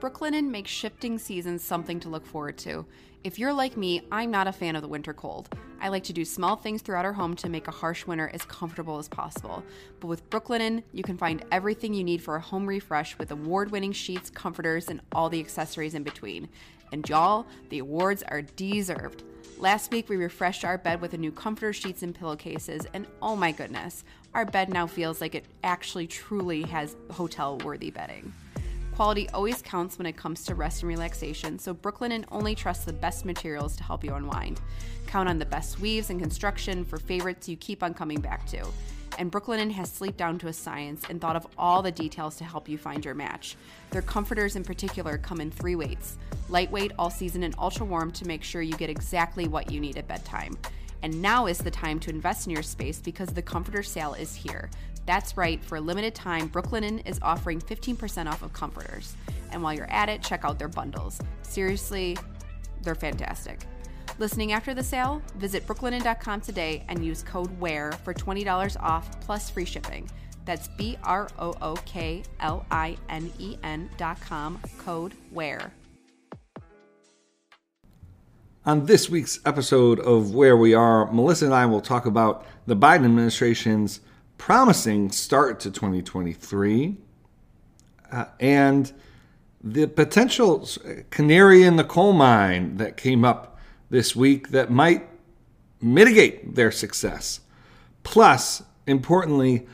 Brooklinen makes shifting seasons something to look forward to. If you're like me, I'm not a fan of the winter cold. I like to do small things throughout our home to make a harsh winter as comfortable as possible. But with Brooklinen, you can find everything you need for a home refresh with award winning sheets, comforters, and all the accessories in between. And y'all, the awards are deserved. Last week, we refreshed our bed with a new comforter sheets and pillowcases, and oh my goodness, our bed now feels like it actually truly has hotel worthy bedding. Quality always counts when it comes to rest and relaxation, so Brooklinen only trusts the best materials to help you unwind. Count on the best weaves and construction for favorites you keep on coming back to. And Brooklinen has sleep down to a science and thought of all the details to help you find your match. Their comforters in particular come in three weights lightweight, all season, and ultra warm to make sure you get exactly what you need at bedtime. And now is the time to invest in your space because the comforter sale is here. That's right, for a limited time, Brooklinen is offering 15% off of comforters. And while you're at it, check out their bundles. Seriously, they're fantastic. Listening after the sale, visit brooklinen.com today and use code WEAR for $20 off plus free shipping. That's B R O O K L I N E N dot com, code WEAR. On this week's episode of Wear We Are, Melissa and I will talk about the Biden administration's promising start to 2023 uh, and the potential canary in the coal mine that came up this week that might mitigate their success. Plus, importantly,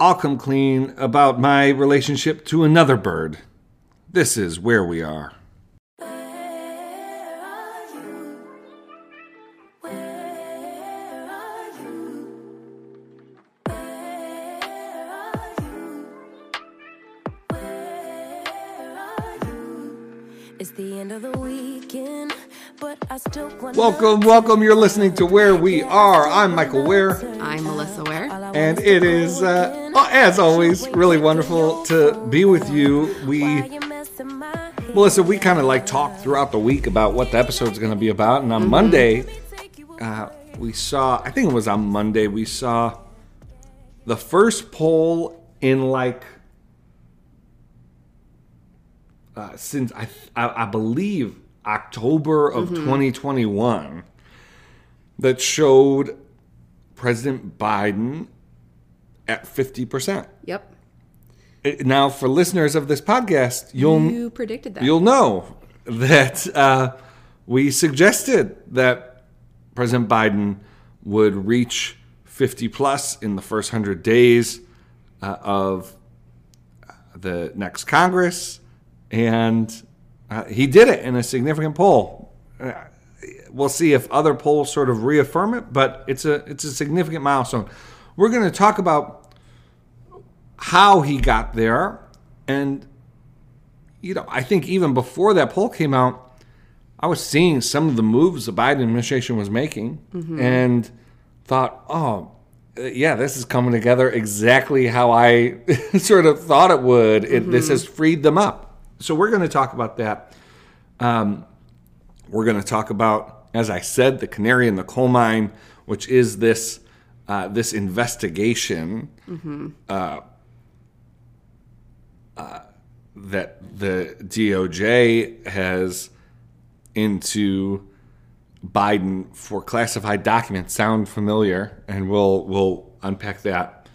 I'll come clean about my relationship to another bird. This is where we are. It's the end of the weekend, but I still wanna Welcome, welcome. You're listening to Wear We Are. I'm Michael Wear, I'm Melissa Wear. and it is, uh, as always, really wonderful to be with you. We, Melissa, we kind of like talk throughout the week about what the episode's going to be about, and on Monday, uh, we saw. I think it was on Monday we saw the first poll in like uh, since I, I I believe October of 2021 that showed President Biden at 50%. Yep. It- Now, for listeners of this podcast, you'll You predicted that. you'll know that uh, we suggested that President Biden would reach 50 plus in the first 100 days uh, of the next Congress, and uh, he did it in a significant poll. Uh, we'll see if other polls sort of reaffirm it, but it's a it's a significant milestone. We're going to talk about how he got there, and you know, I think even before that poll came out, I was seeing some of the moves the Biden administration was making and thought, oh, uh, yeah, this is coming together exactly how I sort of thought it would. It, This has freed them up. So we're going to talk about that. Um, we're going to talk about, as I said, the canary in the coal mine, which is this uh, this investigation that the DOJ has into Biden for classified documents sound familiar, and we'll we'll unpack that.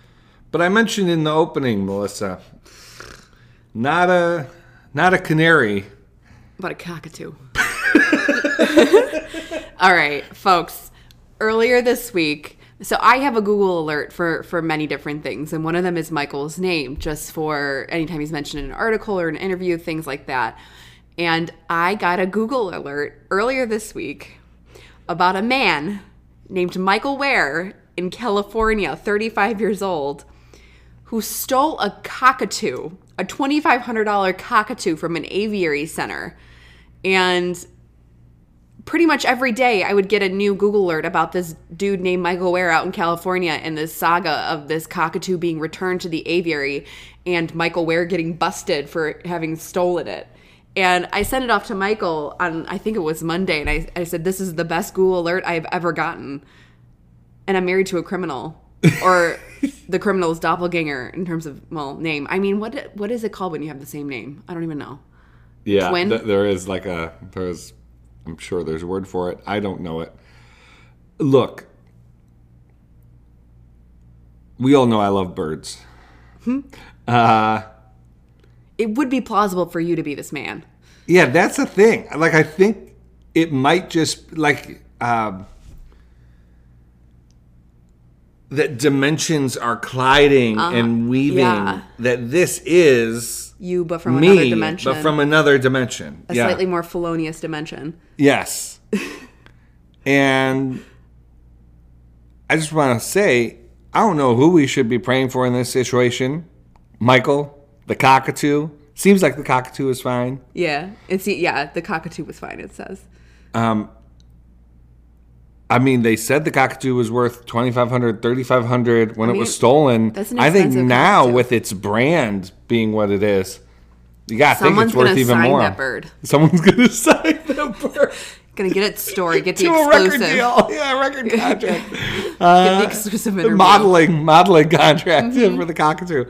But I mentioned in the opening, Melissa, not a not a canary. But a cockatoo. All right, folks. Earlier this week, so I have a Google alert for for many different things, and one of them is Michael's name, just for anytime he's mentioned in an article or an interview, things like that. And I got a Google alert earlier this week about a man named Michael Ware in California, 35 years old, who stole a cockatoo, a $2,500 cockatoo from an aviary center. And pretty much every day I would get a new Google alert about this dude named Michael Ware out in California and this saga of this cockatoo being returned to the aviary and Michael Ware getting busted for having stolen it. And I sent it off to Michael on, I think it was Monday, and I, I said, This is the best Google alert I've ever gotten. And I'm married to a criminal. or the criminal's doppelganger in terms of well name. I mean, what what is it called when you have the same name? I don't even know. Yeah, Twin? th- there is like a there's I'm sure there's a word for it. I don't know it. Look, we all know I love birds. Uh, It would be plausible for you to be this man. yeah, that's the thing. Like I think it might just like um, that dimensions are colliding uh-huh. and weaving. yeah. That this is You, but from another dimension. but from another dimension. a yeah. slightly more felonious dimension. Yes. and I just want to say, I don't know who we should be praying for in this situation. Michael, the cockatoo. Seems like the cockatoo is fine. Yeah. It's yeah, the cockatoo was fine, it says. Um, I mean, they said the cockatoo was worth 2500 3500 when it mean, was stolen. that's an I think now, cockatoo. with its brand being what it is, you got to think it's worth even sign more. that bird. Someone's going to sign that bird Gonna get its story, get the to a exclusive. record deal. Yeah, a record contract. Get the exclusive the interview. modeling modeling contract Mm-hmm. for the cockatoo.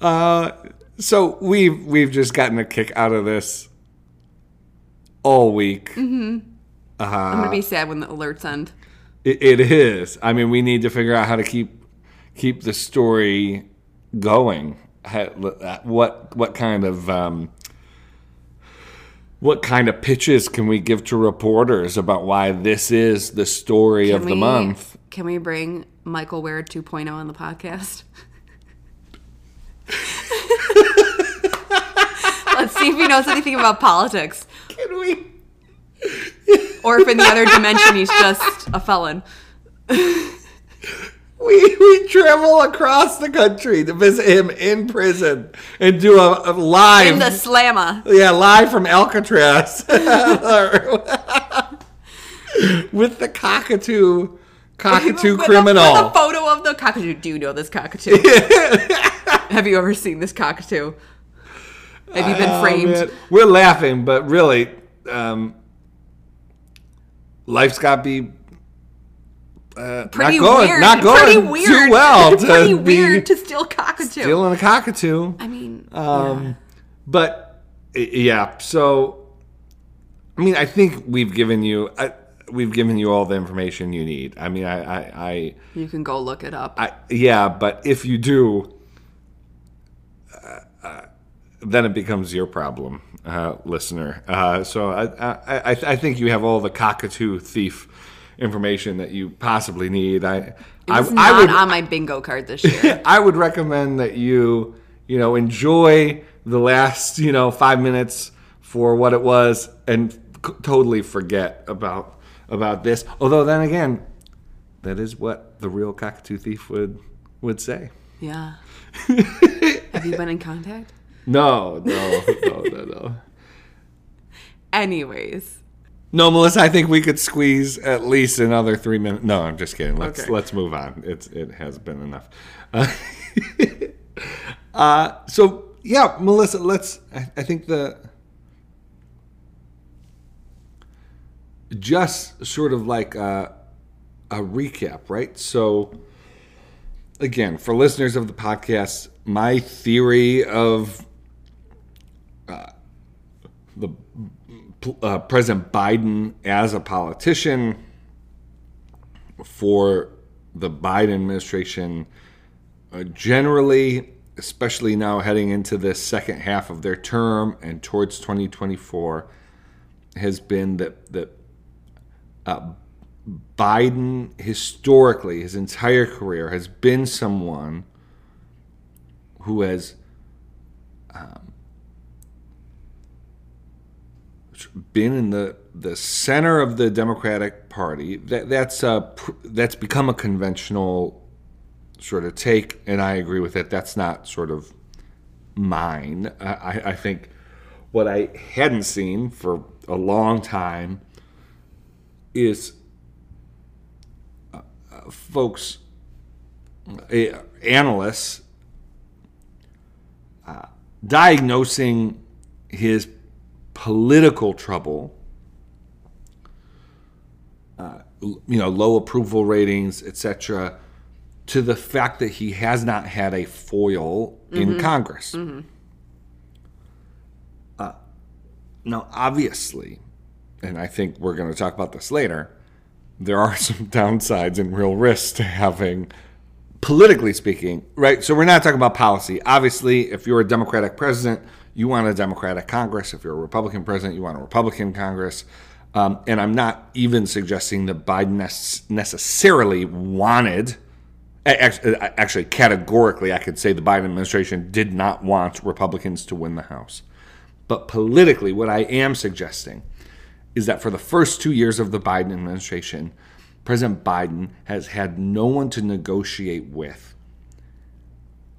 Uh, so we've we've just gotten a kick out of this all week. I'm gonna be sad when the alerts end. It, it is. I mean, we need to figure out how to keep keep the story going. How- What what kind of um, what kind of pitches can we give to reporters about why this is the story of Can the month? Can we bring Michael Ware 2.0 on the podcast? Let's see if he knows anything about politics. Can we? Or if in the other dimension he's just a felon. We, we travel across the country to visit him in prison and do a, a live In the slammer. yeah live from Alcatraz with the cockatoo cockatoo With a- criminal. With a photo of the cockatoo. Do you know this cockatoo? Have you ever seen this cockatoo? Have you been Oh, framed? man. We're laughing, but really, um, life's got to be uh, Pretty not going, weird. not going pretty weird. too well to pretty be weird to steal cockatoo. stealing a cockatoo. I mean, Um, But yeah, so I mean, I think we've given you I, we've given you all the information you need. I mean, I I, I, you can go look it up. I yeah, but if you do, uh, uh, then it becomes your problem, uh, listener. Uh, so I, I I I think you have all the cockatoo thief information that you possibly need. I It I, was I not would on my bingo card this year. I would recommend that you, you know, enjoy the last, you know, five minutes for what it was, and c- totally forget about about this. Although then again, that is what the real cockatoo thief would would say. yeah. Have you been in contact? No, no, no, no, no. Anyways, No, Melissa, I think we could squeeze at least another three minutes. No, I'm just kidding. Let's Okay. let's move on. It's it has been enough. Uh, uh, so yeah, Melissa, let's. I, I think the just sort of like a, a recap, right? So again, for listeners of the podcast, my theory of the uh, President Biden as a politician for the Biden administration uh, generally, especially now heading into the second half of their term and towards 2024, has been that that uh, Biden historically, his entire career, has been someone who has been in the, the center of the Democratic Party. That that's pr- that's become a conventional sort of take, and I agree with it. That's not sort of mine. I, I think what I hadn't seen for a long time is uh, folks, uh, analysts, uh, diagnosing his political trouble, uh, you know, low approval ratings, etc., to the fact that he has not had a foil in Congress. Uh, now, obviously, and I think we're going to talk about this later, there are some downsides and real risks to having, politically speaking, right? So we're not talking about policy. Obviously, if you're a Democratic president, you want a Democratic Congress. If you're a Republican president, you want a Republican Congress. Um, and I'm not even suggesting that Biden necessarily wanted, actually, categorically, I could say the Biden administration did not want Republicans to win the House. But politically, what I am suggesting is that for the first two years of the Biden administration, President Biden has had no one to negotiate with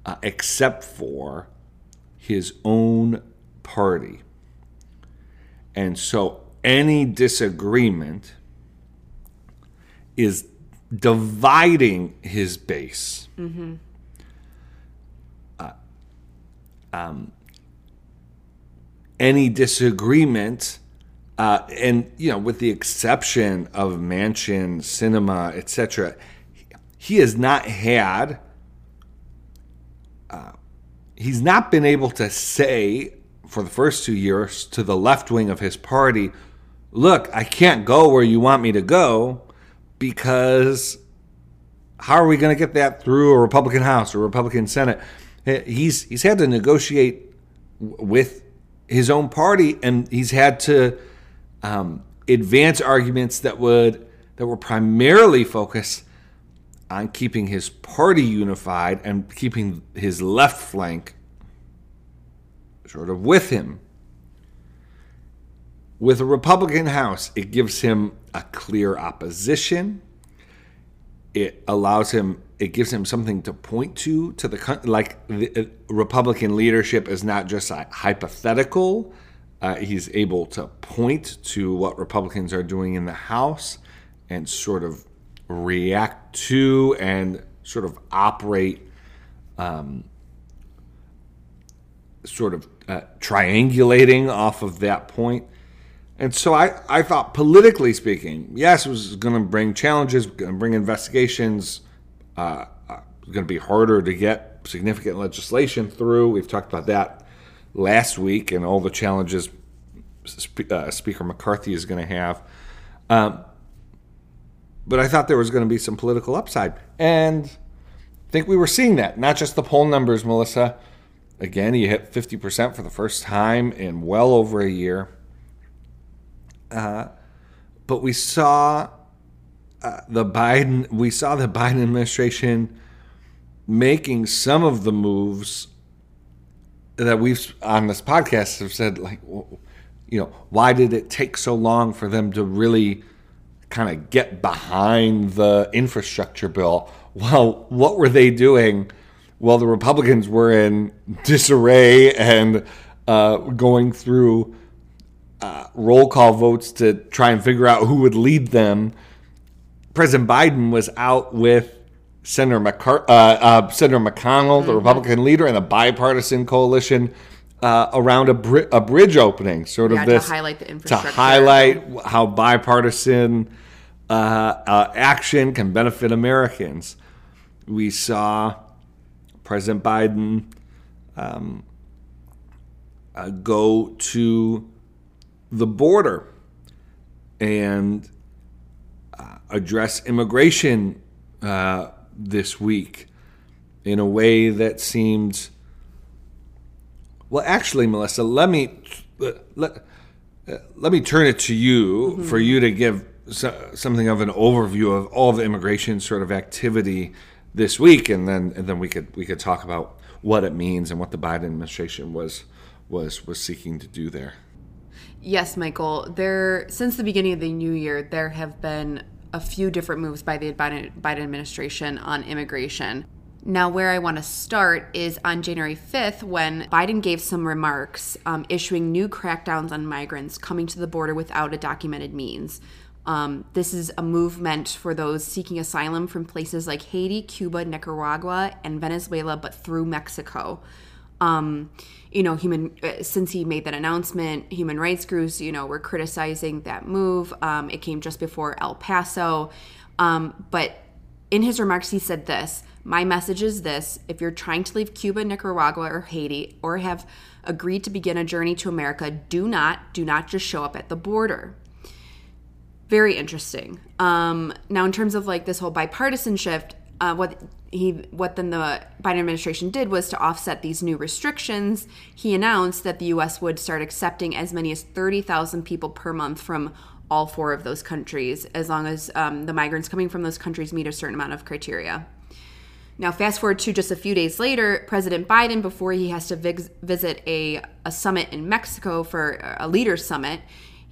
uh, except for his own party. And so any disagreement is dividing his base. Mm-hmm. Uh, um, any disagreement, uh, and you know, with the exception of Manchin, Sinema, etc., he has not had. Uh, he's not been able to say for the first two years to the left wing of his party, "Look, I can't go where you want me to go because." How are we going to get that through a Republican House or Republican Senate? He's he's had to negotiate with his own party, and he's had to um, advance arguments that would that were primarily focused on keeping his party unified and keeping his left flank sort of with him. With a Republican House, it gives him a clear opposition. It allows him it gives him something to point to to the like the uh, Republican leadership is not just a hypothetical. Uh, he's able to point to what Republicans are doing in the House and sort of react to and sort of operate, um, sort of uh, triangulating off of that point. And so I, I thought, politically speaking, yes, it was going to bring challenges, going to bring investigations, uh, uh going to be harder to get significant legislation through. We've talked about that last week and all the challenges uh, Speaker McCarthy is going to have. Um, but I thought there was going to be some political upside. And I think we were seeing that, not just the poll numbers, Melissa. Again, he hit 50% for the first time in well over a year. Uh, but we saw uh, the Biden, we saw the Biden administration making some of the moves that we've on this podcast have said, like, you know, why did it take so long for them to really kind of get behind the infrastructure bill? Well, what were they doing? Well, the Republicans were in disarray and uh, going through uh, roll call votes to try and figure out who would lead them. President Biden was out with Senator, McCar- uh, uh Senator McConnell, the mm-hmm. Republican leader, and a bipartisan coalition uh, around a, bri- a bridge opening, sort yeah, of this to highlight the infrastructure, to highlight how bipartisan uh, uh, action can benefit Americans. We saw President Biden um, uh, go to the border and uh, address immigration uh, this week in a way that seemed well, actually, Melissa, let me let, let me turn it to you mm-hmm. for you to give so, something of an overview of all the immigration sort of activity this week, and then and then we could we could talk about what it means and what the Biden administration was was was seeking to do there. Yes, Michael. There since the beginning of the new year, there have been a few different moves by the Biden, Biden administration on immigration. Now, where I want to start is on January 5th when Biden gave some remarks um, issuing new crackdowns on migrants coming to the border without a documented means. Um, this is a movement for those seeking asylum from places like Haiti, Cuba, Nicaragua, and Venezuela, but through Mexico. Um, you know, human uh, since he made that announcement, human rights groups, you know, were criticizing that move. Um, it came just before El Paso, um, but in his remarks, he said this My message is this if you're trying to leave Cuba, Nicaragua, or Haiti, or have agreed to begin a journey to America, do not, do not just show up at the border. Very interesting. Um, now, in terms of like this whole bipartisan shift, uh, what he what then the Biden administration did was to offset these new restrictions. He announced that the U.S. would start accepting as many as thirty thousand people per month from all four of those countries, as long as um, the migrants coming from those countries meet a certain amount of criteria. Now, fast forward to just a few days later, President Biden, before he has to vis- visit a, a summit in Mexico for a leaders' summit,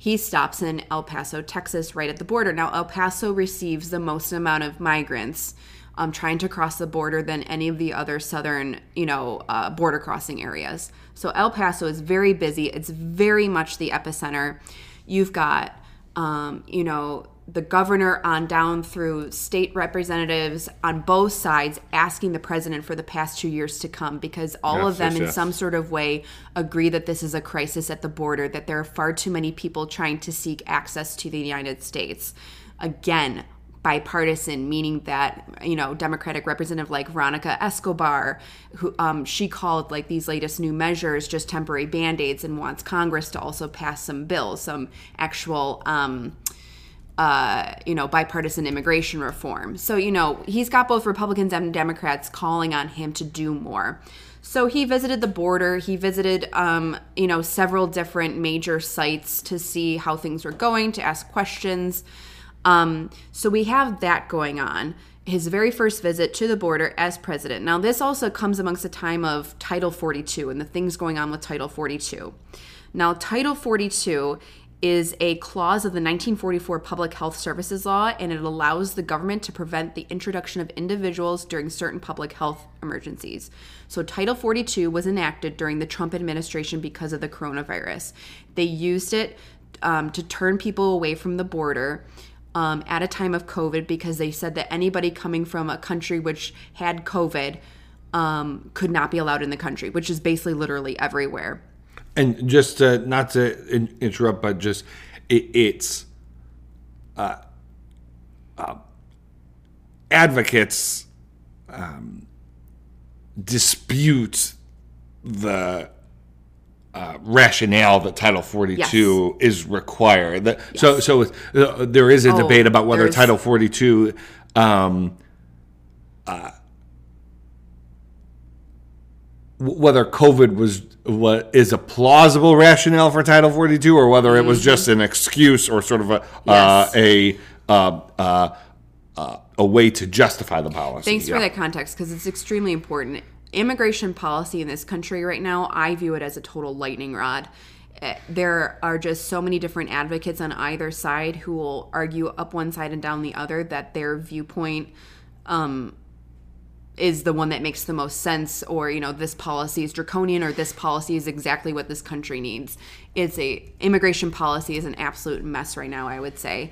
he stops in El Paso, Texas, right at the border. Now, El Paso receives the most amount of migrants um, trying to cross the border than any of the other southern, you know, uh, border crossing areas. So El Paso is very busy. It's very much the epicenter. You've got, um, you know, the governor on down through state representatives on both sides asking the president for the past two years to come because all Yes, of them yes, in yes. some sort of way agree that this is a crisis at the border that there are far too many people trying to seek access to the united states again bipartisan meaning that you know democratic representative like veronica escobar who um, she called like these latest new measures just temporary band-aids and wants congress to also pass some bills some actual um, uh, you know, bipartisan immigration reform. So, you know, he's got both Republicans and Democrats calling on him to do more. So he visited the border. He visited, um, you know, several different major sites to see how things were going, to ask questions. Um, so we have that going on. His very first visit to the border as president. Now, this also comes amongst a time of Title 42 and the things going on with Title 42. Now, Title 42 is a clause of the 1944 Public Health Services Law, and it allows the government to prevent the introduction of individuals during certain public health emergencies. So, Title 42 was enacted during the Trump administration because of the coronavirus. They used it um, to turn people away from the border. Um, at a time of COVID, because they said that anybody coming from a country which had COVID um, could not be allowed in the country, which is basically literally everywhere. And just uh, not to in- interrupt, but just it, it's uh, uh, advocates um, dispute the uh, rationale that Title 42 is required. That, So, so uh, there is a Oh, debate about whether Title 42 um, w- whether COVID was what is a plausible rationale for Title 42, or whether it was just an excuse or sort of a uh. Yes. a uh, uh, uh, a way to justify the policy. Thanks Yeah. for that context because it's extremely important. Immigration policy in this country right now, I view it as a total lightning rod. Eh, There are just so many different advocates on either side who will argue up one side and down the other that their viewpoint um, is the one that makes the most sense or you know this policy is draconian or this policy is exactly what this country needs it's a immigration policy is an absolute mess right now i would say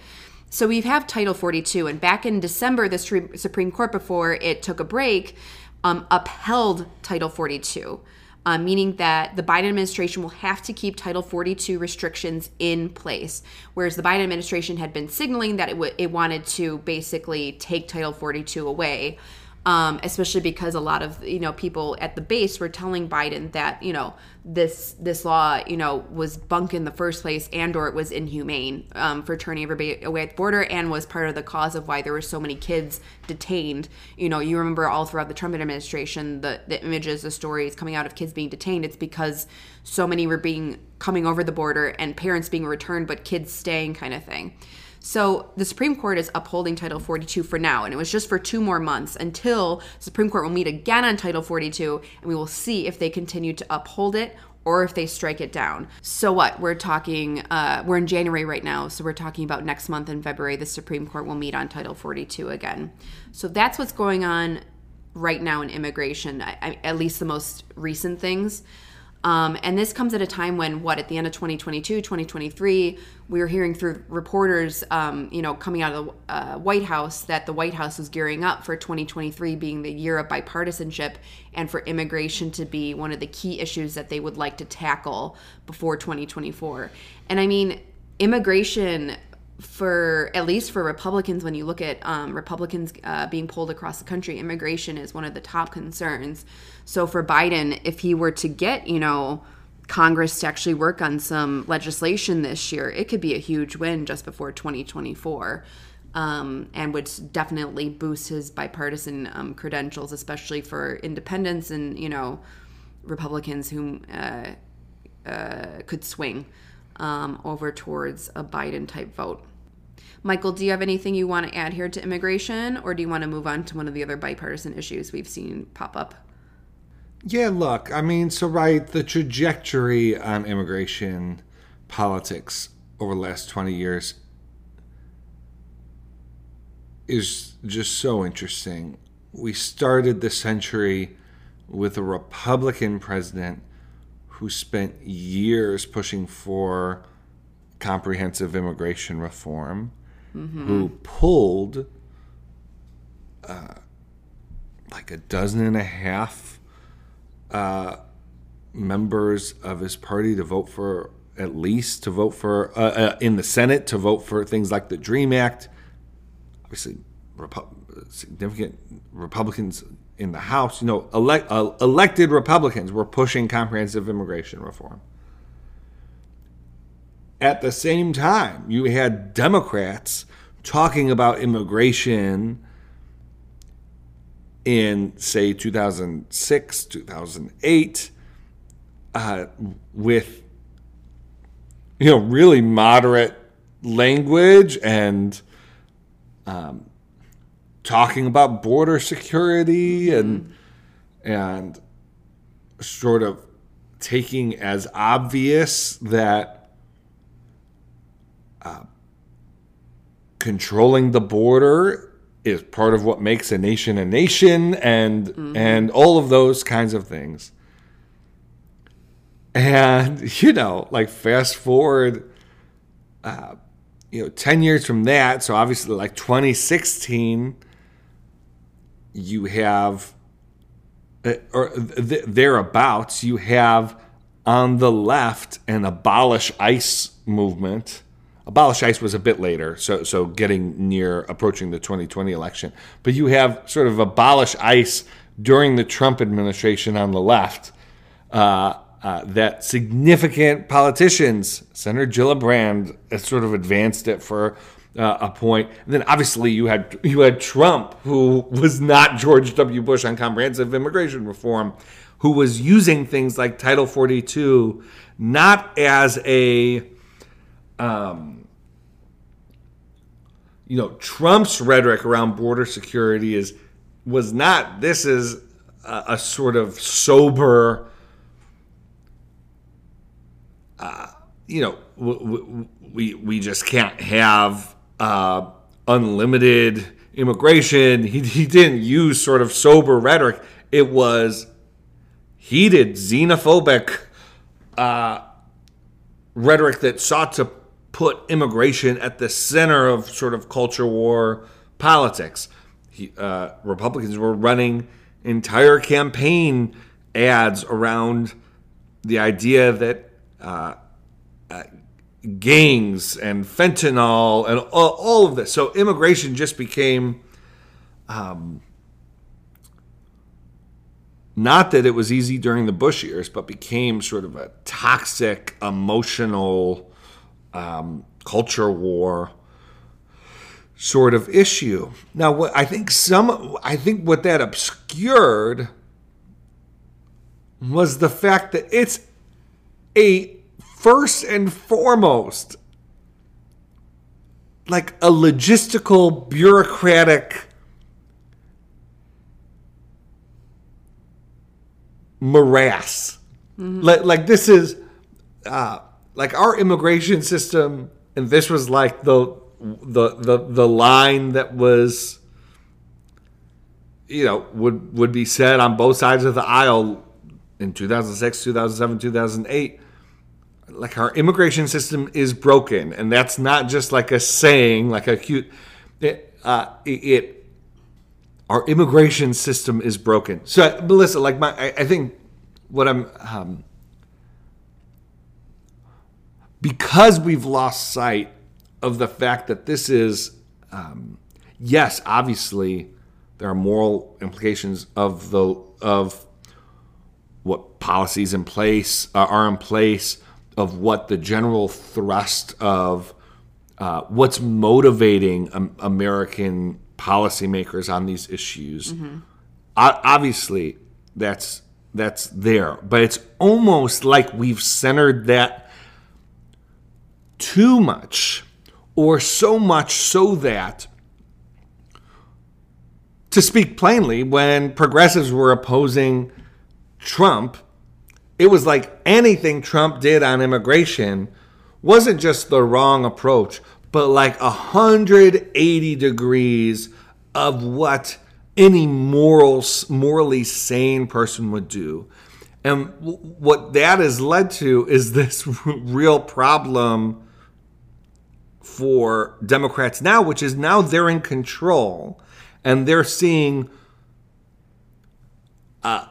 so we have title 42 and back in december the Supreme- court before it took a break um, upheld title 42 uh, meaning that the Biden administration will have to keep Title 42 restrictions in place, whereas the Biden administration had been signaling that it, w- it wanted to basically take Title 42 away. Um, especially because a lot of you know people at the base were telling Biden that you know this this law you know was bunk in the first place and or it was inhumane um, for turning everybody away at the border and was part of the cause of why there were so many kids detained. You know, you remember all throughout the Trump administration the the images, the stories coming out of kids being detained. It's because so many were being coming over the border and parents being returned, but kids staying, kind of thing. So the Supreme Court is upholding Title 42 for now, and it was just for two more months until the Supreme Court will meet again on Title 42, and we will see if they continue to uphold it or if they strike it down. So what? We're talking. Uh, we're in January right now, so we're talking about next month in February. The Supreme Court will meet on Title 42 again. So that's what's going on right now in immigration. At least the most recent things. Um, and this comes at a time when, what, at the end of 2022, 2023, we were hearing through reporters, um, you know, coming out of the uh, White House that the White House was gearing up for 2023 being the year of bipartisanship and for immigration to be one of the key issues that they would like to tackle before 2024. And I mean, immigration for at least for Republicans, when you look at um, Republicans uh, being pulled across the country, immigration is one of the top concerns. So for Biden, if he were to get, you know, Congress to actually work on some legislation this year, it could be a huge win just before 2024. Um, and would definitely boost his bipartisan um, credentials, especially for independents and you know Republicans who uh, uh, could swing um, over towards a Biden type vote. Michael, do you have anything you want to add here to immigration, or do you want to move on to one of the other bipartisan issues we've seen pop up? Yeah, look, I mean, so right, the trajectory on immigration politics over the last 20 years is just so interesting. We started the century with a Republican president who spent years pushing for comprehensive immigration reform, mm-hmm. who pulled uh, like a dozen and a half uh, members of his party to vote for, at least to vote for, uh, uh in the Senate, to vote for things like the DREAM Act. Obviously, Repu- significant Republicans in the House, you know, elect, uh, elected Republicans were pushing comprehensive immigration reform. At the same time, you had Democrats talking about immigration in, say, 2006, 2008, uh, with, you know, really moderate language and um, talking about border security and and sort of taking as obvious that uh, controlling the border is part of what makes a nation a nation and mm-hmm. and all of those kinds of things and you know like fast forward uh, you know 10 years from that so obviously like 2016 you have, uh, or th- thereabouts, you have on the left an abolish ICE movement. Abolish ICE was a bit later, so so getting near approaching the 2020 election. But you have sort of abolish ICE during the Trump administration on the left. Uh, uh, that significant politicians, Senator Gillibrand, has sort of advanced it for uh, a point. And then obviously you had you had Trump, who was not George W. Bush on comprehensive immigration reform, who was using things like Title 42 not as a um, you know Trump's rhetoric around border security is was not this is a, a sort of sober uh, you know we, we we just can't have uh, unlimited immigration. He, he didn't use sort of sober rhetoric. It was heated, xenophobic uh, rhetoric that sought to put immigration at the center of sort of culture war politics. He, uh, Republicans were running entire campaign ads around the idea that uh, uh, gangs and fentanyl and all, all of this. So immigration just became, um, not that it was easy during the Bush years, but became sort of a toxic, emotional um, culture war sort of issue. Now, what I think some, I think what that obscured was the fact that it's a first and foremost like a logistical, bureaucratic morass. Mm-hmm. Like, like this is uh, like our immigration system, and this was like the the the the line that was you know would would be said on both sides of the aisle in 2006 2007 2008 like our immigration system is broken, and that's not just like a saying, like a cute. It, uh, it, our immigration system is broken. So, Melissa, like my, I, I think what I'm, um, because we've lost sight of the fact that this is, um, yes, obviously there are moral implications of the of what policies in place uh, are in place of what the general thrust of uh, what's motivating American policymakers on these issues. O- obviously, that's that's there, but it's almost like we've centered that too much, or so much so that, to speak plainly, when progressives were opposing Trump, it was like anything Trump did on immigration wasn't just the wrong approach, but like 180 degrees of what any moral, morally sane person would do. And what that has led to is this real problem for Democrats now, which is now they're in control and they're seeing uh,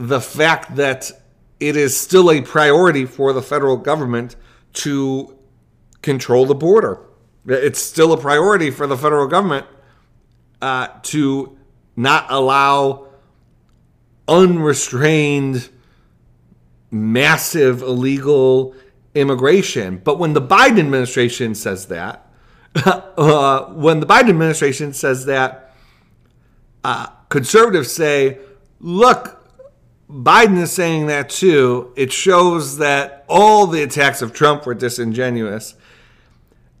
the fact that it is still a priority for the federal government to control the border. It's still a priority for the federal government uh, to not allow unrestrained, massive illegal immigration. But when the Biden administration says that, uh, when the Biden administration says that, uh, conservatives say, look, Biden is saying that too. It shows that all the attacks of Trump were disingenuous.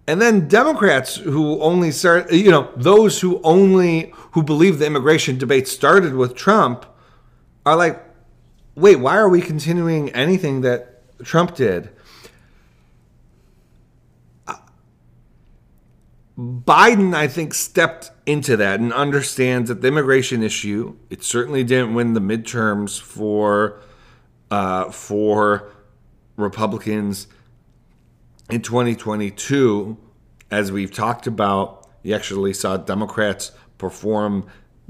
And then Democrats who only start, you know, those who only who believe the immigration debate started with Trump are like, wait, why are we continuing anything that Trump did? Biden, I think, stepped into that and understands that the immigration issue. It certainly didn't win the midterms for uh, for Republicans in 2022. As we've talked about, you actually saw Democrats perform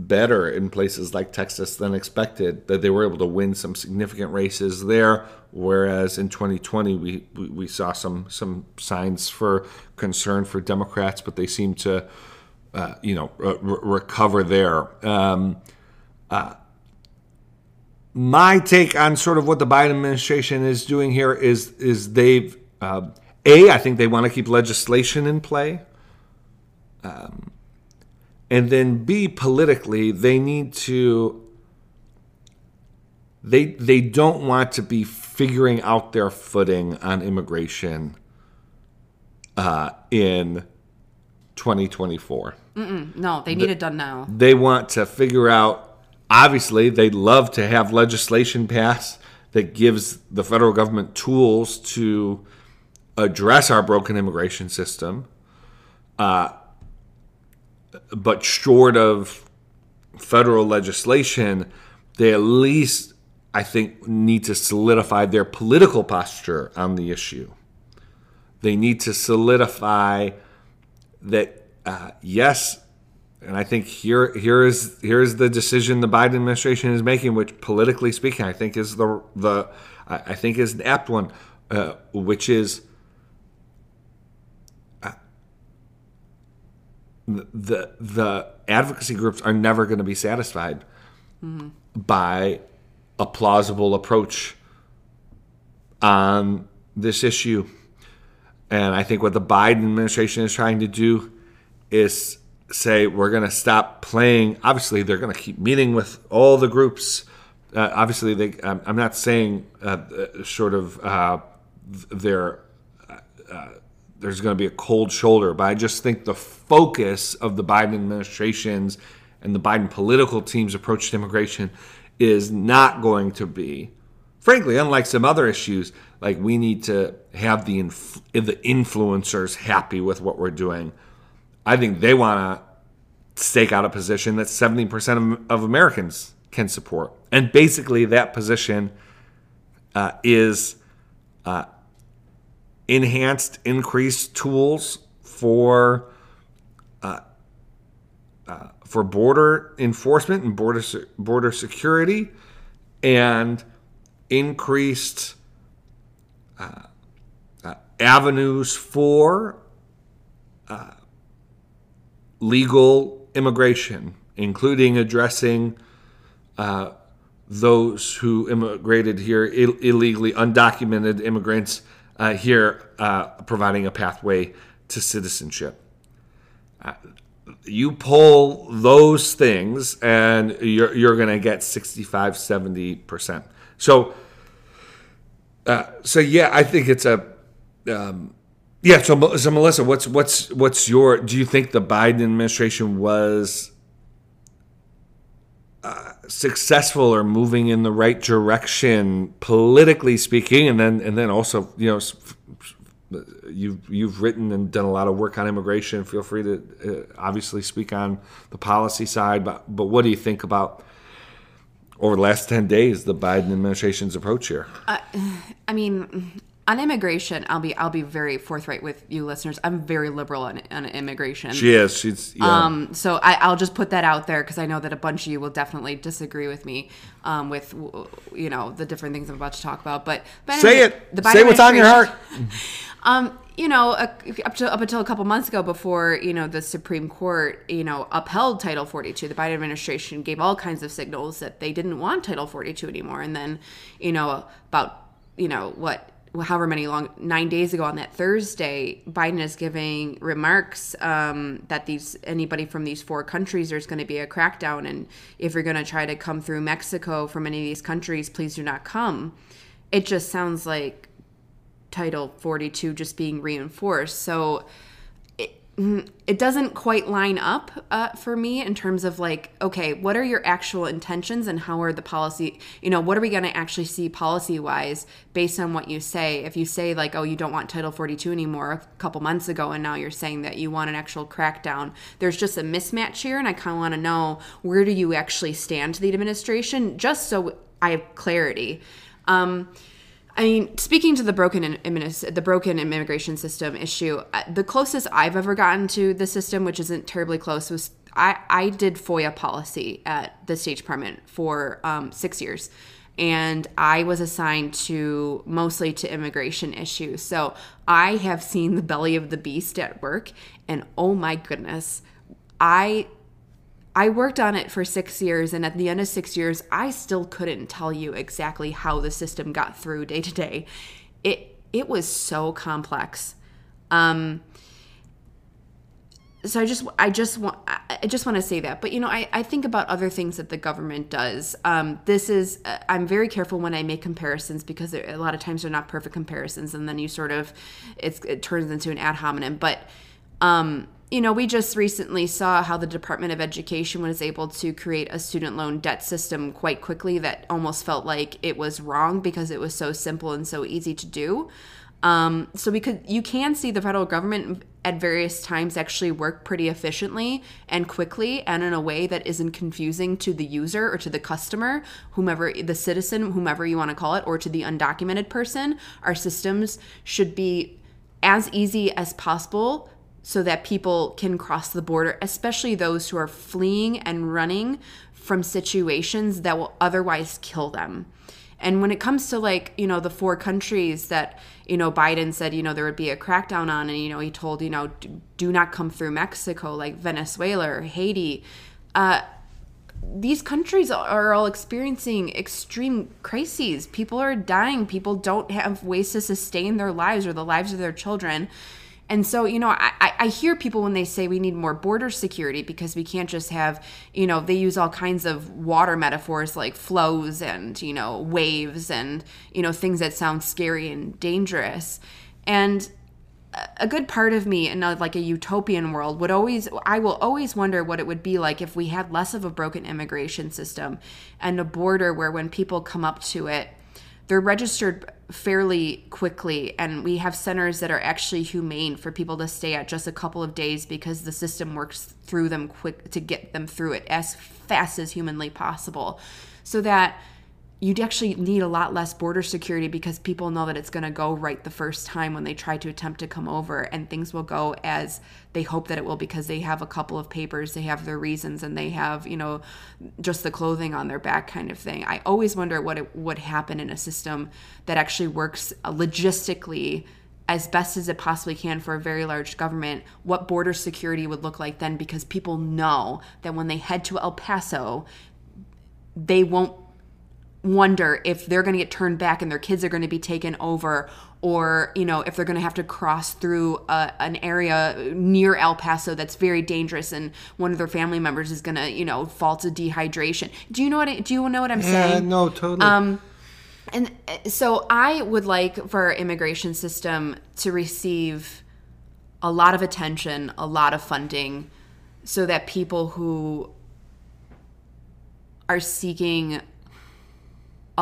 better in places like Texas than expected. That they were able to win some significant races there, whereas in 2020 we we, we saw some some signs for concern for Democrats, but they seem to uh, you know re- re- recover there. Um, uh, my take on sort of what the Biden administration is doing here is is they've uh, a I think they want to keep legislation in play. Um, and then B politically they need to they they don't want to be figuring out their footing on immigration uh, in 2024 No, they need it done now. they want to figure out obviously they'd love to have legislation passed that gives the federal government tools to address our broken immigration system uh, but short of federal legislation they at least i think need to solidify their political posture on the issue. They need to solidify that uh, yes, and I think here here is here is the decision the Biden administration is making, which politically speaking, I think is the the I think is an apt one, uh, which is the the advocacy groups are never going to be satisfied by a plausible approach on this issue. And I think what the Biden administration is trying to do is say we're going to stop playing. Obviously, they're going to keep meeting with all the groups. Uh, obviously, they. I'm not saying uh, uh, sort of uh, they're there's going to be a cold shoulder, but I just think the focus of the Biden administration's and the Biden political team's approach to immigration is not going to be, frankly, unlike some other issues, like we need to have the inf- the influencers happy with what we're doing. I think they want to stake out a position that 70% of, of Americans can support. And basically, that position uh, is uh, enhanced, increased tools for uh, uh, for border enforcement and border border security, and increased uh, uh, avenues for uh, legal immigration, including addressing uh, those who immigrated here Ill- illegally, undocumented immigrants uh, here, uh, providing a pathway to citizenship. Uh, you pull those things, and you're, you're going to get 65, 70%. So, uh, so yeah, I think it's a. Um, yeah, so, so Melissa, what's what's what's your? Do you think the Biden administration was successful or moving in the right direction politically speaking, and then and then also you know you've you've written and done a lot of work on immigration. Feel free to uh, obviously speak on the policy side, but but what do you think about? Over the last ten days, the Biden administration's approach here. I mean, on immigration, I'll be I'll be very forthright with you listeners. I'm very liberal on, on immigration. She is. She's. Yeah. Um, so I, will just put that out there because I know that a bunch of you will definitely disagree with me um, with you know the different things I'm about to talk about. But, but say it. The say what's on your heart. um, you know, up to up until a couple months ago, before you know the Supreme Court, you know, upheld Title 42, the Biden administration gave all kinds of signals that they didn't want Title 42 anymore. And then, you know, about you know what however many long nine days ago on that Thursday, Biden is giving remarks um, that these anybody from these four countries there's going to be a crackdown, and if you're going to try to come through Mexico from any of these countries, please do not come. It just sounds like Title 42 just being reinforced. So it doesn't quite line up uh, for me in terms of like okay what are your actual intentions and how are the policy you know what are we going to actually see policy wise based on what you say? If you say like oh you don't want title 42 anymore a couple months ago and now you're saying that you want an actual crackdown there's just a mismatch here and i kind of want to know where do you actually stand to the administration? Just so i have clarity. Um, I mean, speaking to the broken the broken immigration system issue, uh, the closest I've ever gotten to the system, which isn't terribly close, was I, I did FOIA policy at the State Department for um, six years, and I was assigned to mostly to immigration issues. So I have seen the belly of the beast at work, and oh my goodness, I I worked on it for six years, and at the end of six years, I still couldn't tell you exactly how the system got through day to day. It it was so complex. Um, so I just I just want I just want to say that. But you know, I, I think about other things that the government does. Um, this is uh, I'm very careful when I make comparisons because a lot of times they're not perfect comparisons, and then you sort of it turns into an ad hominem. But um, you know, we just recently saw how the Department of Education was able to create a student loan debt system quite quickly that almost felt like it was wrong because it was so simple and so easy to do. Um, so we could, you can see the federal government at various times actually work pretty efficiently and quickly and in a way that isn't confusing to the user or to the customer, whomever the citizen, whomever you want to call it, or to the undocumented person. Our systems should be as easy as possible so that people can cross the border, especially those who are fleeing and running from situations that will otherwise kill them. And when it comes to like, you know, the four countries that, you know, Biden said, you know, there would be a crackdown on, and, you know, he told, you know, do not come through Mexico, like Venezuela or Haiti. Uh, these countries are all experiencing extreme crises. People are dying. People don't have ways to sustain their lives or the lives of their children. And so, you know, I, I hear people when they say we need more border security because we can't just have, you know, they use all kinds of water metaphors like flows and, you know, waves and, you know, things that sound scary and dangerous. And a good part of me in a, like a utopian world would always i will always wonder what it would be like if we had less of a broken immigration system and a border where when people come up to it they're registered fairly quickly and we have centers that are actually humane for people to stay at just a couple of days because the system works through them quick to get them through it as fast as humanly possible. So that you'd actually need a lot less border security because people know that it's going to go right the first time when they try to attempt to come over and things will go as they hope that it will because they have a couple of papers they have their reasons and they have you know just the clothing on their back kind of thing. I always wonder what it would happen in a system that actually works uh, logistically as best as it possibly can for a very large government what border security would look like then because people know that when they head to El Paso they won't wonder if they're going to get turned back and their kids are going to be taken over or you know if they're going to have to cross through a, an area near El Paso that's very dangerous and one of their family members is going to you know fall to dehydration do you know what I, do you know what I'm Yeah, saying no, totally. um, and uh, so I would like for our immigration system to receive a lot of attention, a lot of funding, so that people who are seeking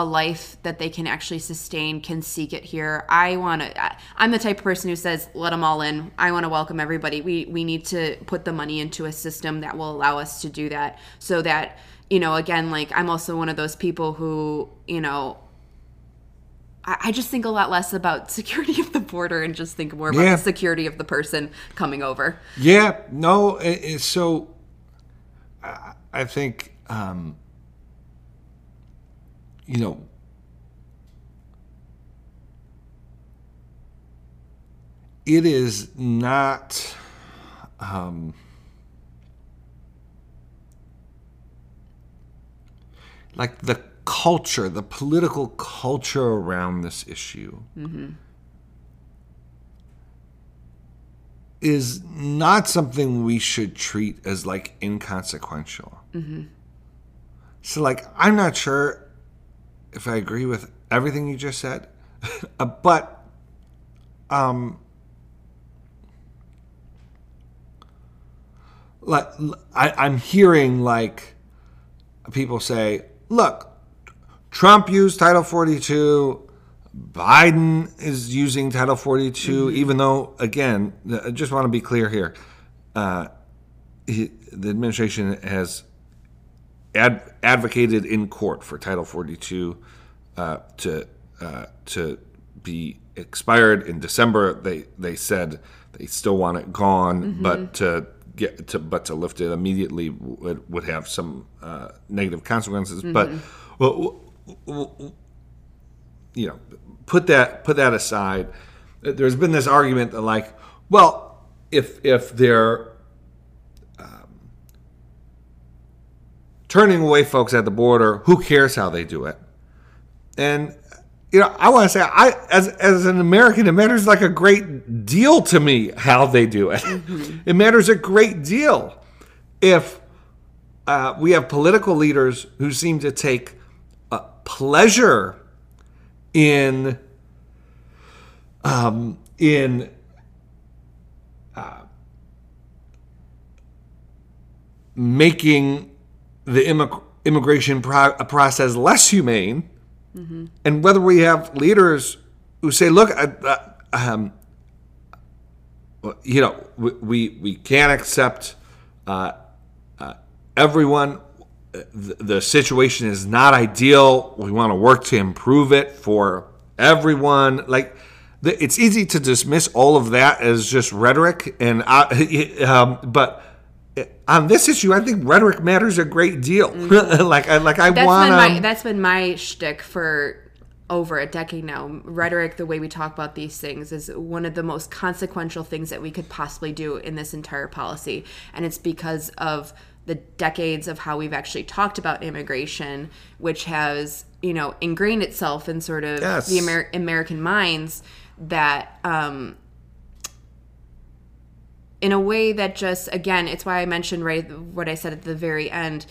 a life that they can actually sustain can seek it here. I want to I'm the type of person who says let them all in. I want to welcome everybody. We we need to put the money into a system that will allow us to do that so that you know again like I'm also one of those people who, you know, I I just think a lot less about security of the border and just think more about Yeah. the security of the person coming over. Yeah, no. It, it's so I, I think um, you know it is not um, like the culture, the political culture around this issue. is not something we should treat as like inconsequential. So, like, I'm not sure if I agree with everything you just said, uh, but um, like, I, I'm hearing like people say, "Look, Trump used Title 42." Biden is using Title 42, even though, again, I just want to be clear here. Uh, he, the administration has ad, advocated in court for Title 42 uh, to uh, to be expired in December. They they said they still want it gone, but to get to but to lift it immediately would, would have some uh, negative consequences. But well, you know, put that put that aside. There's been this argument that like, well, if if they're turning away folks at the border, who cares how they do it? And you know, I want to say, I as as an American, it matters like a great deal to me how they do it. It matters a great deal if uh, we have political leaders who seem to take uh, pleasure in um, in uh, making the immig- immigration pro- process less humane, and whether we have leaders who say, "Look, uh, uh, um, you know, we we, can't accept uh, uh, everyone." The, the situation is not ideal. We want to work to improve it for everyone. Like, it's easy to dismiss all of that as just rhetoric, and I, um, but on this issue, I think rhetoric matters a great deal. like, I like I want to. that's been my shtick for over a decade now. Rhetoric, the way we talk about these things, is one of the most consequential things that we could possibly do in this entire policy, and it's because of the decades of how we've actually talked about immigration, which has you know ingrained itself in sort of Yes. the Amer- American minds that. Um, in a way that just again it's why i mentioned right what i said at the very end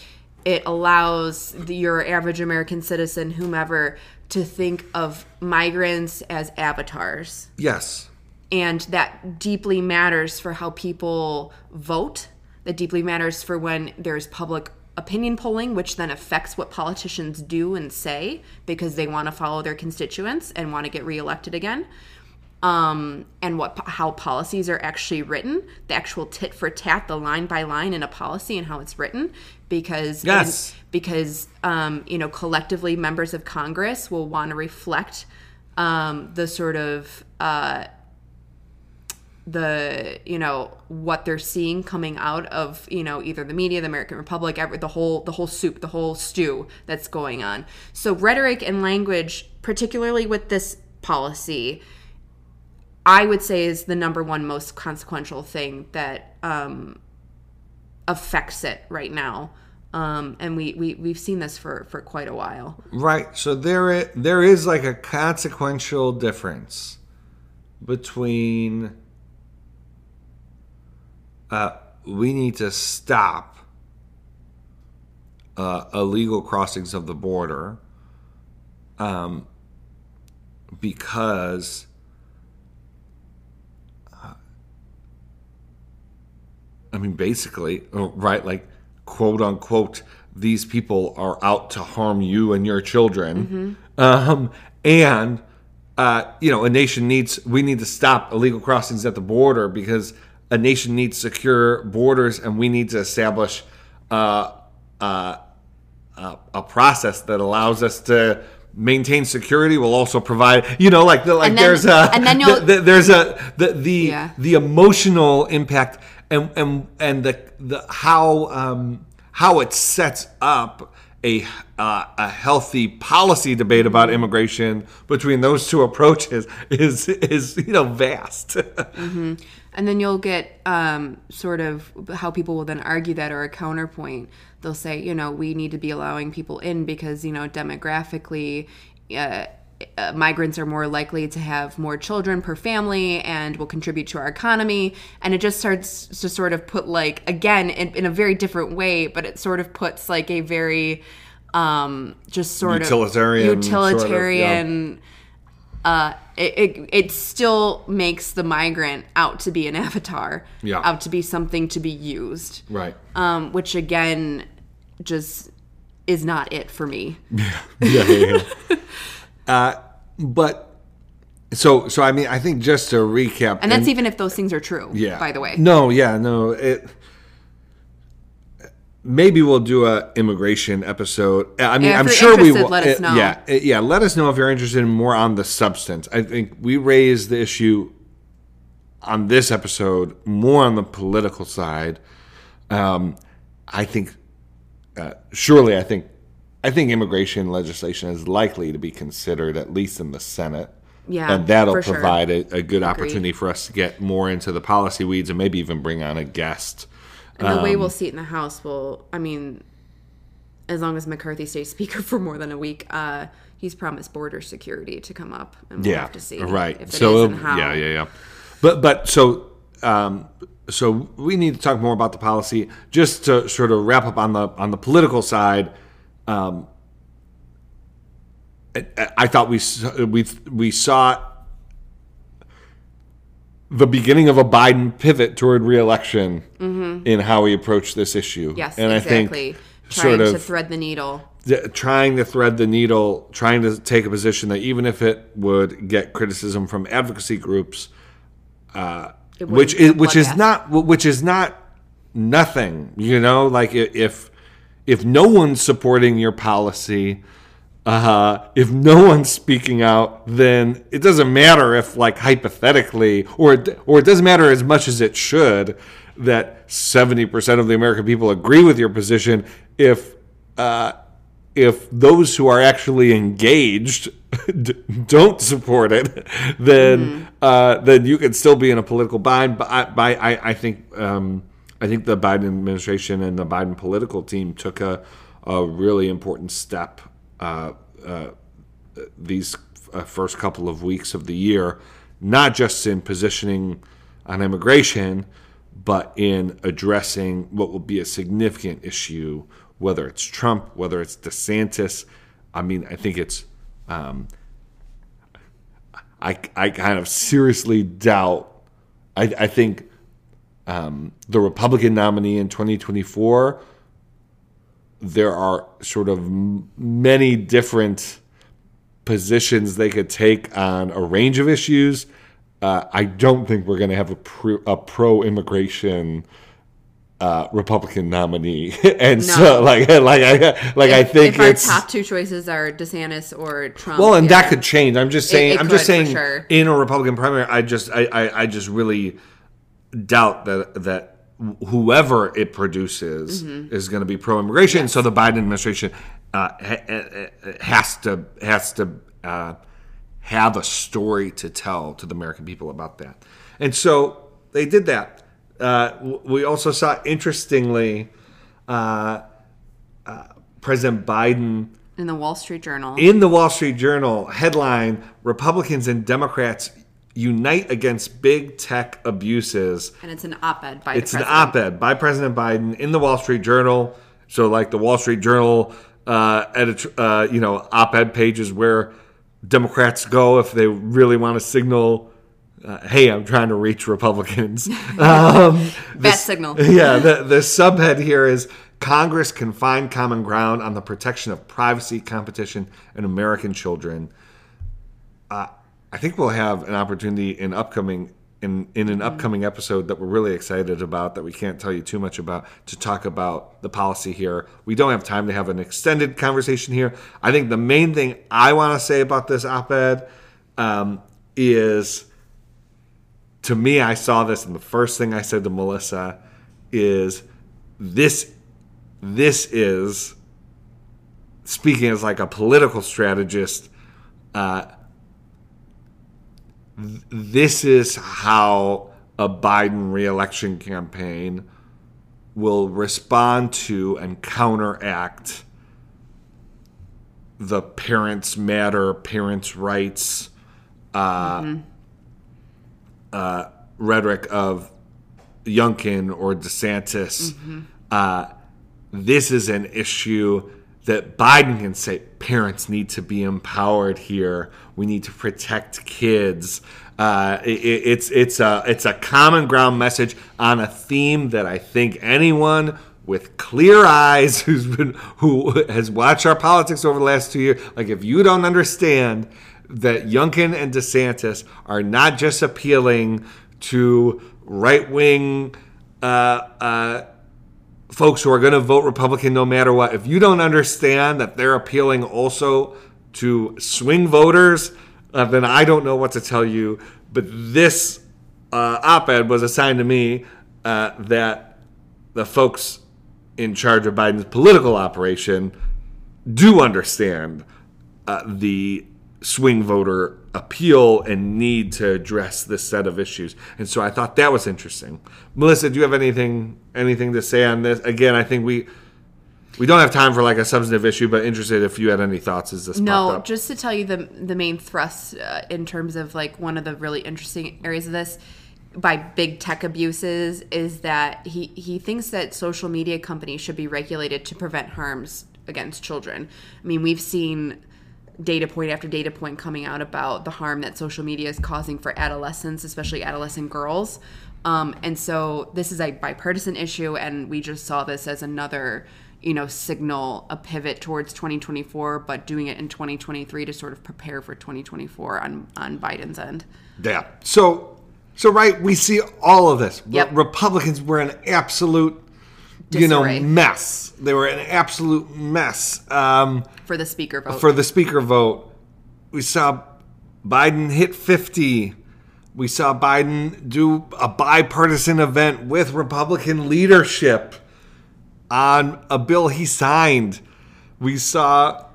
it allows the, your average american citizen whomever to think of migrants as avatars yes. and that deeply matters for how people vote that deeply matters for when there's public opinion polling which then affects what politicians do and say because they want to follow their constituents and want to get reelected again um, and what how policies are actually written, the actual tit for tat, the line by line in a policy and how it's written, because Yes. because um, you know collectively members of Congress will want to reflect um, the sort of uh, the you know what they're seeing coming out of you know either the media the american republic every, the whole the whole soup the whole stew that's going on so rhetoric and language particularly with this policy I would say is the number one most consequential thing that um, affects it right now. Um, and we, we we've seen this for for quite a while. Right. So there there is like a consequential difference between uh, we need to stop uh, illegal crossings of the border um, because I mean, basically, uh, right? Like, quote unquote, these people are out to harm you and your children. Um, and, uh, you know, a nation needs, we need to stop illegal crossings at the border because a nation needs secure borders and we need to establish uh, uh, uh, a process that allows us to maintain security will also provide you know like the, like then- there's a and then the- there's a the the, Yeah. the emotional impact and and and the the how um how it sets up a uh, a healthy policy debate about immigration between those two approaches is is you know vast And then you'll get um, sort of how people will then argue that or a counterpoint. They'll say, you know, we need to be allowing people in because, you know, demographically, uh, uh, migrants are more likely to have more children per family and will contribute to our economy. And it just starts to sort of put, like, again, in, in a very different way, but it sort of puts like a very um, just sort Utilitarian of sort of, yeah. utilitarian uh, it, it, it still makes the migrant out to be an avatar, Yeah. out to be something to be used, right um, which again just is not it for me. yeah, yeah. uh, but so so I mean I think just to recap And that's even if those things are true, yeah. by the way. no yeah no it maybe we'll do a immigration episode. I mean i'm sure we will. let us know. yeah yeah let us know if you're interested in more on the substance. I think we raised the issue on this episode more on the political side. Um, i think uh, surely i think i think immigration legislation is likely to be considered at least in the senate Yeah, and that'll for sure. provide a, a good opportunity for us to get more into the policy weeds and maybe even bring on a guest And the way Um, we'll see it in the House will, I mean, as long as McCarthy stays Speaker for more than a week, uh, he's promised border security to come up, and we'll yeah have to see. right If it so is and how. yeah yeah yeah but but so um so we need to talk more about the policy just to sort of wrap up on the on the political side um I, I thought we we we saw the beginning of a Biden pivot toward reelection in how he approached this issue. Mm-hmm. Yes, and exactly. I think Trying sort to thread the needle. th- trying to thread the needle, trying to take a position that even if it would get criticism from advocacy groups, uh, which is, which is not which is not nothing, you know, like if if no one's supporting your policy, uh, if no one's speaking out, then it doesn't matter if, like, hypothetically, or it, or it doesn't matter as much as it should that seventy percent of the American people agree with your position. If uh, if those who are actually engaged d- don't support it, then uh, then you can still be in a political bind. But I, by, I, I think um, I think the Biden administration and the Biden political team took a, a really important step uh, uh, these uh, first couple of weeks of the year, not just in positioning on immigration, but in addressing what will be a significant issue, whether it's Trump, whether it's DeSantis. I mean, I think it's. Um, I, I kind of seriously doubt. I, I think um, the Republican nominee in 2024 there are sort of many different positions they could take on a range of issues. Uh, I don't think we're going to have a, pro, a pro-immigration uh, Republican nominee, and so like like I like I think if our top two choices are DeSantis or Trump. well, and yeah. that could change. I'm just saying. it I'm just could, for saying. sure. In a Republican primary, I just I, I I just really doubt that that whoever it produces Mm-hmm. is going to be pro-immigration. So the Biden administration uh, ha- ha- has to has to uh, have a story to tell to the American people about that. And so they did that. Uh, we also saw, interestingly, uh, uh, President Biden In the Wall Street Journal. in the Wall Street Journal headline Republicans and Democrats unite against big tech abuses. and it's an op ed by It's an president. op ed by President Biden in the Wall Street Journal. So, like the Wall Street Journal, uh, edit, uh, you know, op ed pages where Democrats go if they really want to signal, uh, hey, I'm trying to reach Republicans. um, Bat signal. yeah, the, the subhead here is Congress can find common ground on the protection of privacy, competition, and American children. Uh, I think we'll have an opportunity in upcoming in in an upcoming episode that we're really excited about that we can't tell you too much about to talk about the policy here. We don't have time to have an extended conversation here. I think the main thing I want to say about this op-ed um, is to me, I saw this, and the first thing I said to Melissa is, "This, this is speaking as like a political strategist. Uh, this is how a Biden reelection campaign will respond to and counteract the parents matter, parents' rights." rhetoric of Youngkin or DeSantis. Uh, this is an issue that Biden can say parents need to be empowered here. We need to protect kids. Uh, it, it's it's a it's a common ground message on a theme that I think anyone with clear eyes who's been who has watched our politics over the last two years, like if you don't understand that Youngkin and DeSantis are not just appealing to right wing uh, uh, folks who are going to vote Republican no matter what. If you don't understand that they're appealing also to swing voters, uh, then I don't know what to tell you. But this uh, op ed was assigned to me uh, that the folks in charge of Biden's political operation do understand uh, the swing voter appeal and need to address this set of issues. And so I thought that was interesting. Melissa, do you have anything anything to say on this? Again, I think we we don't have time for like a substantive issue, but interested if you had any thoughts as this No, up. just to tell you the the main thrust uh, in terms of like one of the really interesting areas of this by big tech abuses is that he he thinks that social media companies should be regulated to prevent harms against children. I mean, we've seen data point after data point coming out about the harm that social media is causing for adolescents, especially adolescent girls. Um, and so this is a bipartisan issue, and we just saw this as another, you know, signal, a pivot towards 2024, but doing it in 2023 to sort of prepare for 2024 on on Biden's end. Yeah. So, so right, we see all of this. Re- Republicans were an absolute, you know, mess. They were an absolute mess um, For the speaker vote. for the speaker vote. We saw Biden hit 50. We saw Biden do a bipartisan event with Republican leadership on a bill he signed. We saw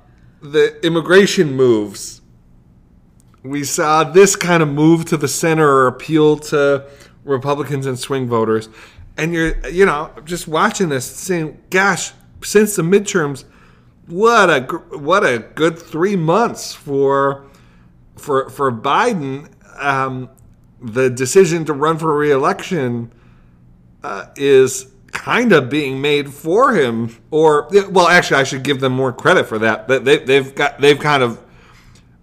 the immigration moves we saw this kind of move to the center or appeal to Republicans and swing voters. And you're, you know, just watching this, saying, "Gosh, since the midterms, what a what a good three months for for for Biden." Um, the decision to run for reelection uh, is kind of being made for him, or well, actually, I should give them more credit for that. They, they, they've got they've kind of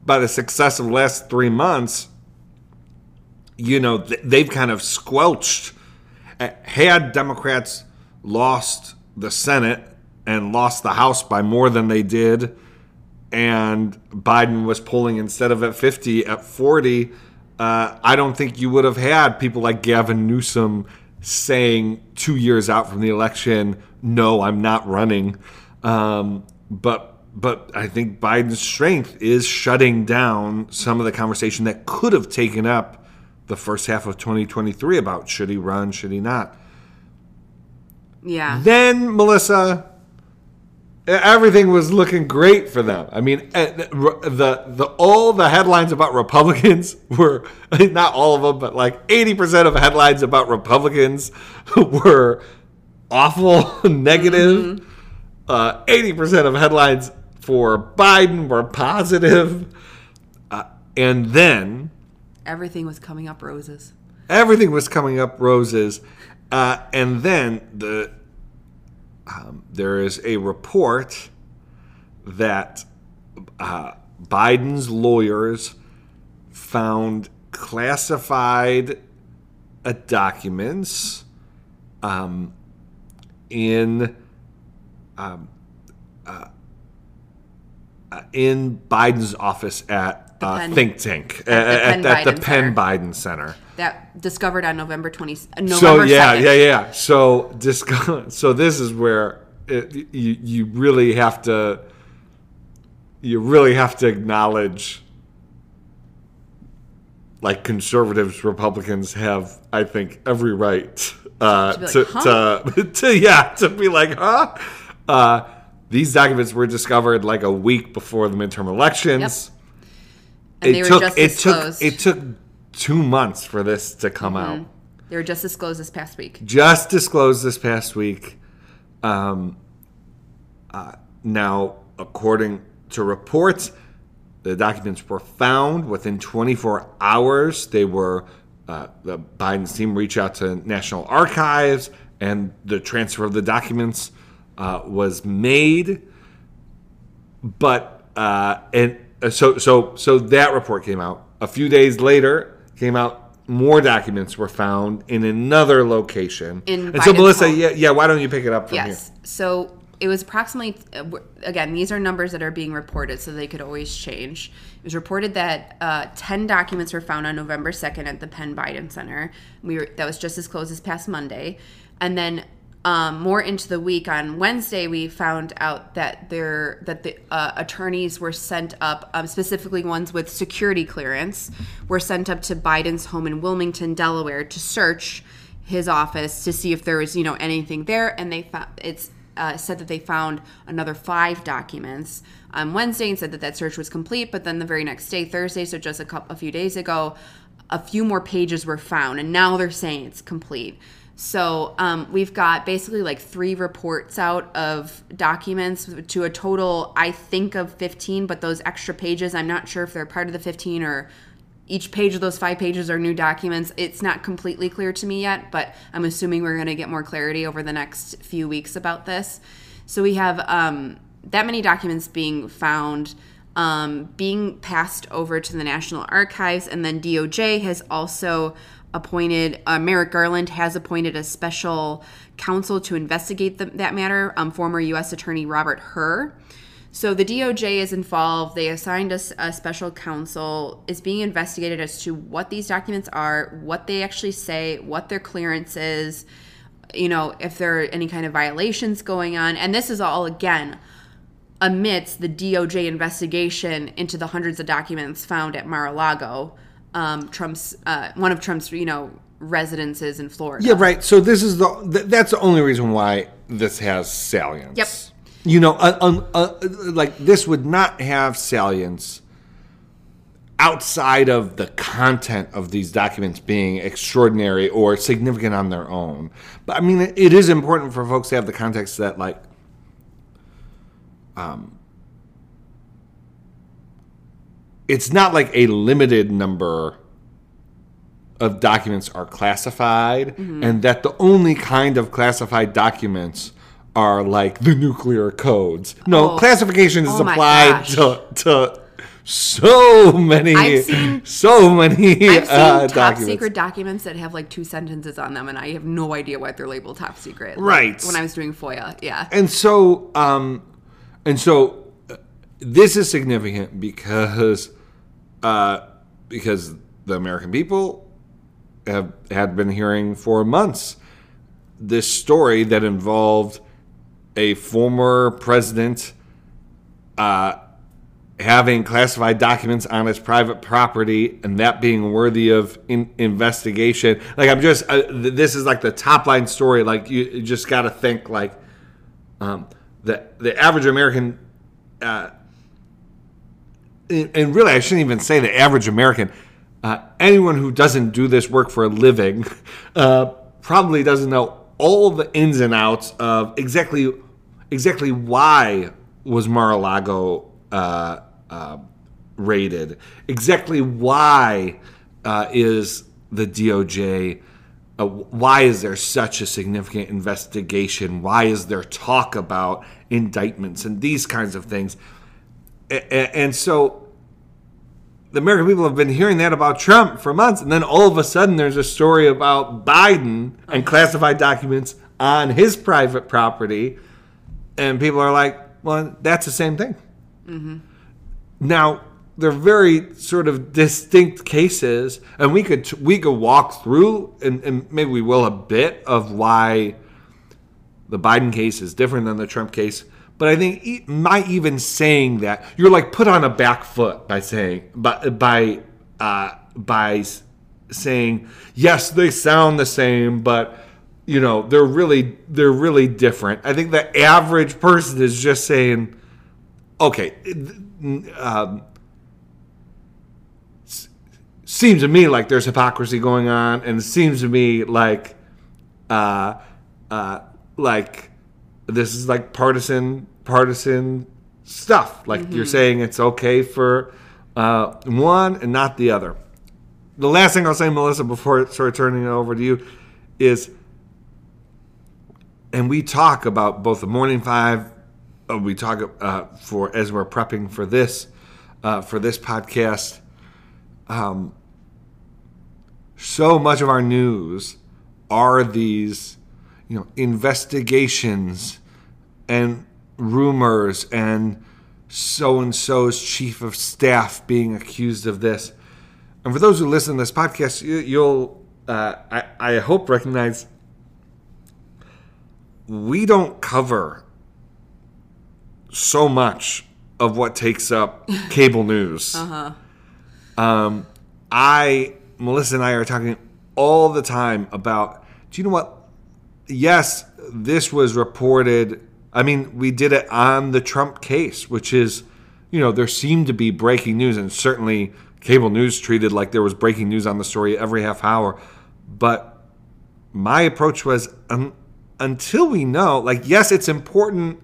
by the success of the last three months, you know, they've kind of squelched. Had Democrats lost the Senate and lost the House by more than they did, and Biden was pulling instead of at 50 at 40, uh, I don't think you would have had people like Gavin Newsom saying two years out from the election, no, I'm not running. Um, but but I think Biden's strength is shutting down some of the conversation that could have taken up the first half of 2023 about should he run, should he not. yeah. Then Melissa, everything was looking great for them. I mean, eh, the the all the headlines about Republicans were not all of them, but like eighty percent of headlines about Republicans were awful, negative. Uh, eighty percent of headlines for Biden were positive. Uh, and then Everything was coming up roses. everything was coming up roses. Uh, and then the um, there is a report that uh, Biden's lawyers found classified uh, documents um, in um, uh, uh, in Biden's office at uh, think tank at the at, Penn at the Penn. Biden Center. That discovered on November 20 November So yeah, 2nd. yeah, yeah. So disco- so this is where it, you you really have to you really have to acknowledge like conservatives, Republicans have, I think, every right uh, To be like, to, huh? to, to yeah to be like, huh? Uh, these documents were discovered like a week before the midterm elections. And they were took it disclosed. took it took two months for this to come Mm-hmm. out They were just disclosed this past week. just disclosed this past week. Um, uh, now, according to reports, the documents were found within 24 hours. They were uh, the Biden's team reached out to National Archives, and the transfer of the documents uh, was made. But uh, and uh, so so so that report came out a few days later. Came out. More documents were found in another location. In and so, Melissa, home. yeah, yeah. Why don't you pick it up from here? Yes. So it was approximately, uh, again, these are numbers that are being reported, so they could always change. It was reported that uh, 10 documents were found on November 2nd at the Penn Biden Center. We were, that was just as close as past Monday. And then um, more into the week on Wednesday, we found out that there that the uh, attorneys were sent up, um, specifically ones with security clearance, were sent up to Biden's home in Wilmington, Delaware, to search his office to see if there was you know anything there and they found it's uh, said that they found another five documents. On wednesday and said that that search was complete but then the very next day thursday so just a couple a few days ago a few more pages were found and now they're saying it's complete so um, we've got basically like three reports out of documents to a total i think of 15 but those extra pages i'm not sure if they're part of the 15 or each page of those five pages are new documents. It's not completely clear to me yet, but I'm assuming we're going to get more clarity over the next few weeks about this. So we have um, that many documents being found, um, being passed over to the National Archives, and then DOJ has also appointed, uh, Merrick Garland has appointed a special counsel to investigate the, that matter, um, former U.S. Attorney Robert Hur. So the DOJ is involved. They assigned us a special counsel. Is being investigated as to what these documents are, what they actually say, what their clearance is. You know, if there are any kind of violations going on, and this is all again amidst the DOJ investigation into the hundreds of documents found at Mar-a-Lago, um, Trump's uh, one of Trump's you know residences in Florida. Yeah, right. So this is the th- that's the only reason why this has salience. Yep. You know, uh, um, uh, like this would not have salience outside of the content of these documents being extraordinary or significant on their own. But I mean, it, it is important for folks to have the context that like. Um, it's not like a limited number of documents are classified Mm-hmm. and that the only kind of classified documents are like the nuclear codes. No, Oh. classification is Oh applied to, to so many seen- so many I've seen uh, top documents. secret documents that have like two sentences on them, and I have no idea why they're labeled top secret. like, Right. when I was doing FOIA, yeah. And so, um, and so, uh, this is significant because, uh, because the American people have had been hearing for months this story that involved a former president uh, having classified documents on his private property and that being worthy of in- investigation. Like I'm just, uh, th- this is like the top line story. Like you, you just got to think like, um, the the average American, uh, and really, I shouldn't even say the average American. Uh, anyone who doesn't do this work for a living uh, probably doesn't know all the ins and outs of exactly exactly why was Mar-a-Lago uh, uh, raided, exactly why uh, is the DOJ uh, why is there such a significant investigation? Why is there talk about indictments and these kinds of things? And so the American people have been hearing that about Trump for months, and then all of a sudden there's a story about Biden and classified documents on his private property, and people are like, "Well, that's the same thing." Mm-hmm. Now they're very sort of distinct cases, and we could we could walk through, and, and maybe we will a bit of why the Biden case is different than the Trump case. But I think my even saying that you're like put on a back foot by saying by by uh, by saying yes they sound the same, but you know they're really they're really different. I think the average person is just saying, okay, um, seems to me like there's hypocrisy going on, and it seems to me like, uh, uh, like this is like partisan partisan stuff. Like you're saying it's okay for uh, one and not the other. The last thing I'll say, Melissa, before sort of turning it over to you, is, and we talk about both the morning five. Uh, we talk uh, for as we're prepping for this uh, for this podcast Um, so much of our news are these you know investigations and rumors and so and so's chief of staff being accused of this and for those who listen to this podcast you, you'll uh, I, I hope recognize we don't cover so much of what takes up cable news um, I, Melissa and I are talking all the time about, do you know what? Yes, this was reported. I mean, we did it on the Trump case, which is, you know, there seemed to be breaking news, and certainly cable news treated like there was breaking news on the story every half hour. But my approach was um, until we know, like, yes, it's important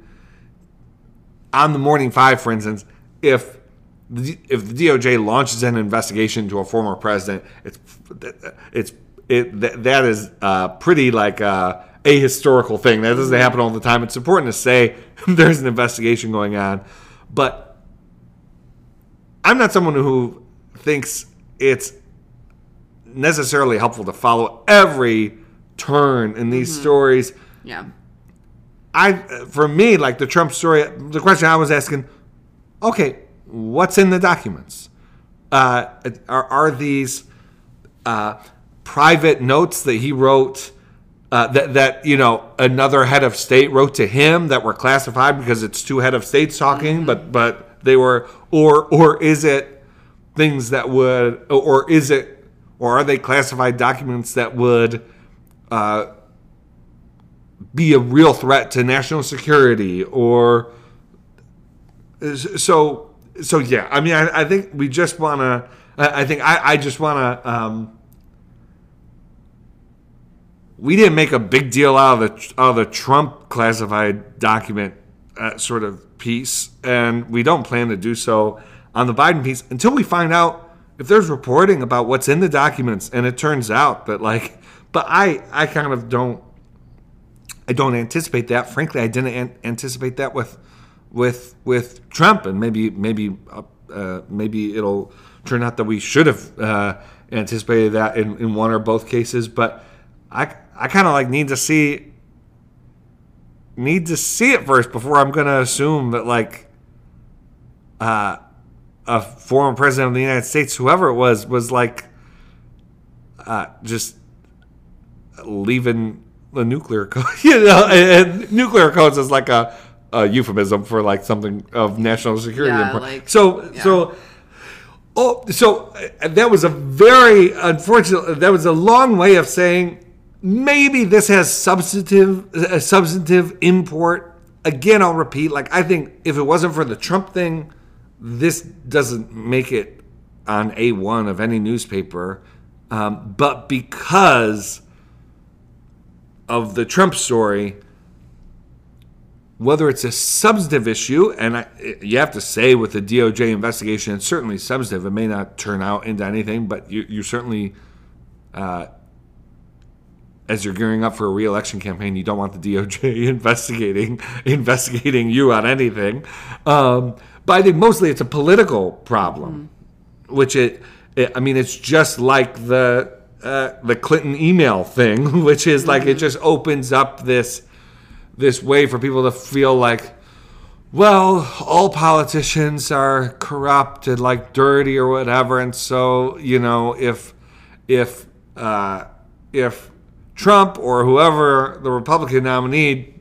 on the morning five, for instance, if the, if the DOJ launches an investigation to a former president, it's it's it that, is uh, pretty like uh, a historical thing. That doesn't happen all the time. It's important to say there's an investigation going on, but I'm not someone who thinks it's necessarily helpful to follow every turn in these stories. Yeah. I for me, like the Trump story, the question I was asking, okay, what's in the documents? Uh, are, are these uh, private notes that he wrote uh, that that you know another head of state wrote to him that were classified because it's two head of states talking, but but they were or or is it things that would or is it or are they classified documents that would uh, be a real threat to national security or so so yeah. I mean i, I think we just want to I, I think i, I just want to um, we didn't make a big deal out of the out of the trump classified document uh, sort of piece and we don't plan to do so on the biden piece until we find out if there's reporting about what's in the documents and it turns out that like but i i kind of don't I don't anticipate that. Frankly, I didn't an- anticipate that with with with Trump, and maybe maybe uh, uh, maybe it'll turn out that we should have uh, anticipated that in, in one or both cases. But I I kind of like need to see need to see it first before I'm going to assume that like uh, a former president of the United States, whoever it was, was like uh, just leaving the nuclear code. you know, and, and nuclear codes is like a, a euphemism for like something of national security. Yeah, like- so yeah. so. Oh, so uh, that was a very unfortunate. That was a long way of saying maybe this has substantive a substantive import again, I'll repeat. Like I think if it wasn't for the Trump thing, this doesn't make it on a one of any newspaper. Um, but because of the Trump story, whether it's a substantive issue, and I, you have to say with the DOJ investigation, it's certainly substantive. It may not turn out into anything, but you, you certainly, uh, as you're gearing up for a reelection campaign, you don't want the DOJ investigating investigating you on anything. Um, but I think mostly it's a political problem, which it, it, I mean, it's just like the uh, the Clinton email thing, which is like it just opens up this this way for people to feel like, well, all politicians are corrupt and like dirty or whatever, and so you know if if uh, if Trump or whoever the Republican nominee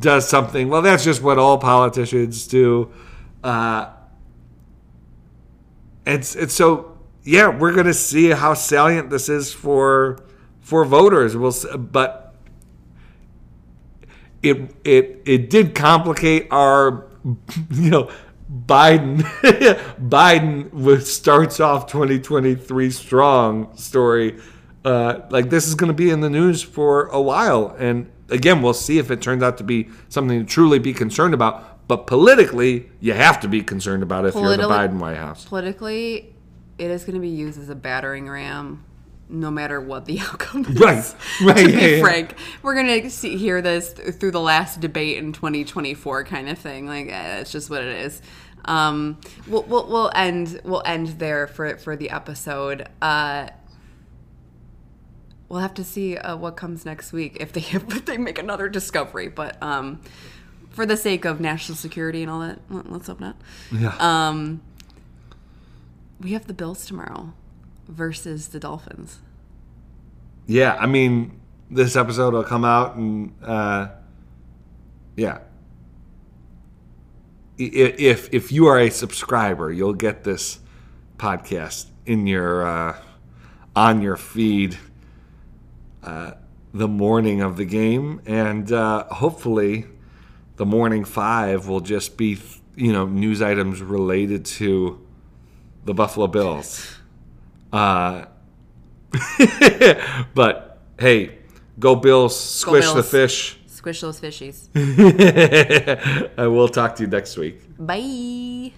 does something, well, that's just what all politicians do. Uh, it's it's so yeah, we're gonna see how salient this is for for voters. We'll but it it it did complicate our you know Biden Biden starts off 2023 strong story. Uh, like this is going to be in the news for a while, and again, we'll see if it turns out to be something to truly be concerned about. But politically, you have to be concerned about it if you're in the Biden White House. Politically, it is going to be used as a battering ram, no matter what the outcome is. Right, right, to yeah, be yeah. frank, we're going to see hear this through the last debate in 2024, kind of thing. Like eh, it's just what it is. Um, we'll, we'll we'll end we'll end there for for the episode. Uh, we'll have to see uh, what comes next week if they if they make another discovery. But um, for the sake of national security and all that, let- let's hope not. Yeah. Um, we have the Bills tomorrow versus the Dolphins. Yeah, I mean, this episode will come out and uh, yeah. If if you are a subscriber, you'll get this podcast in your uh, on your feed uh, the morning of the game, and uh, hopefully, the morning five will just be you know news items related to the Buffalo Bills. Uh, but hey, go Bills, squish the Bills. fish. Squish those fishies. I will talk to you next week. Bye.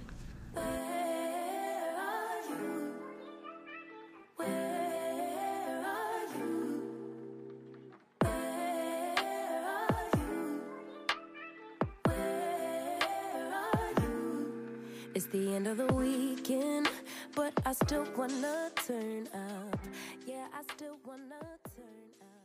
I still wanna turn up. Yeah, I still wanna turn up.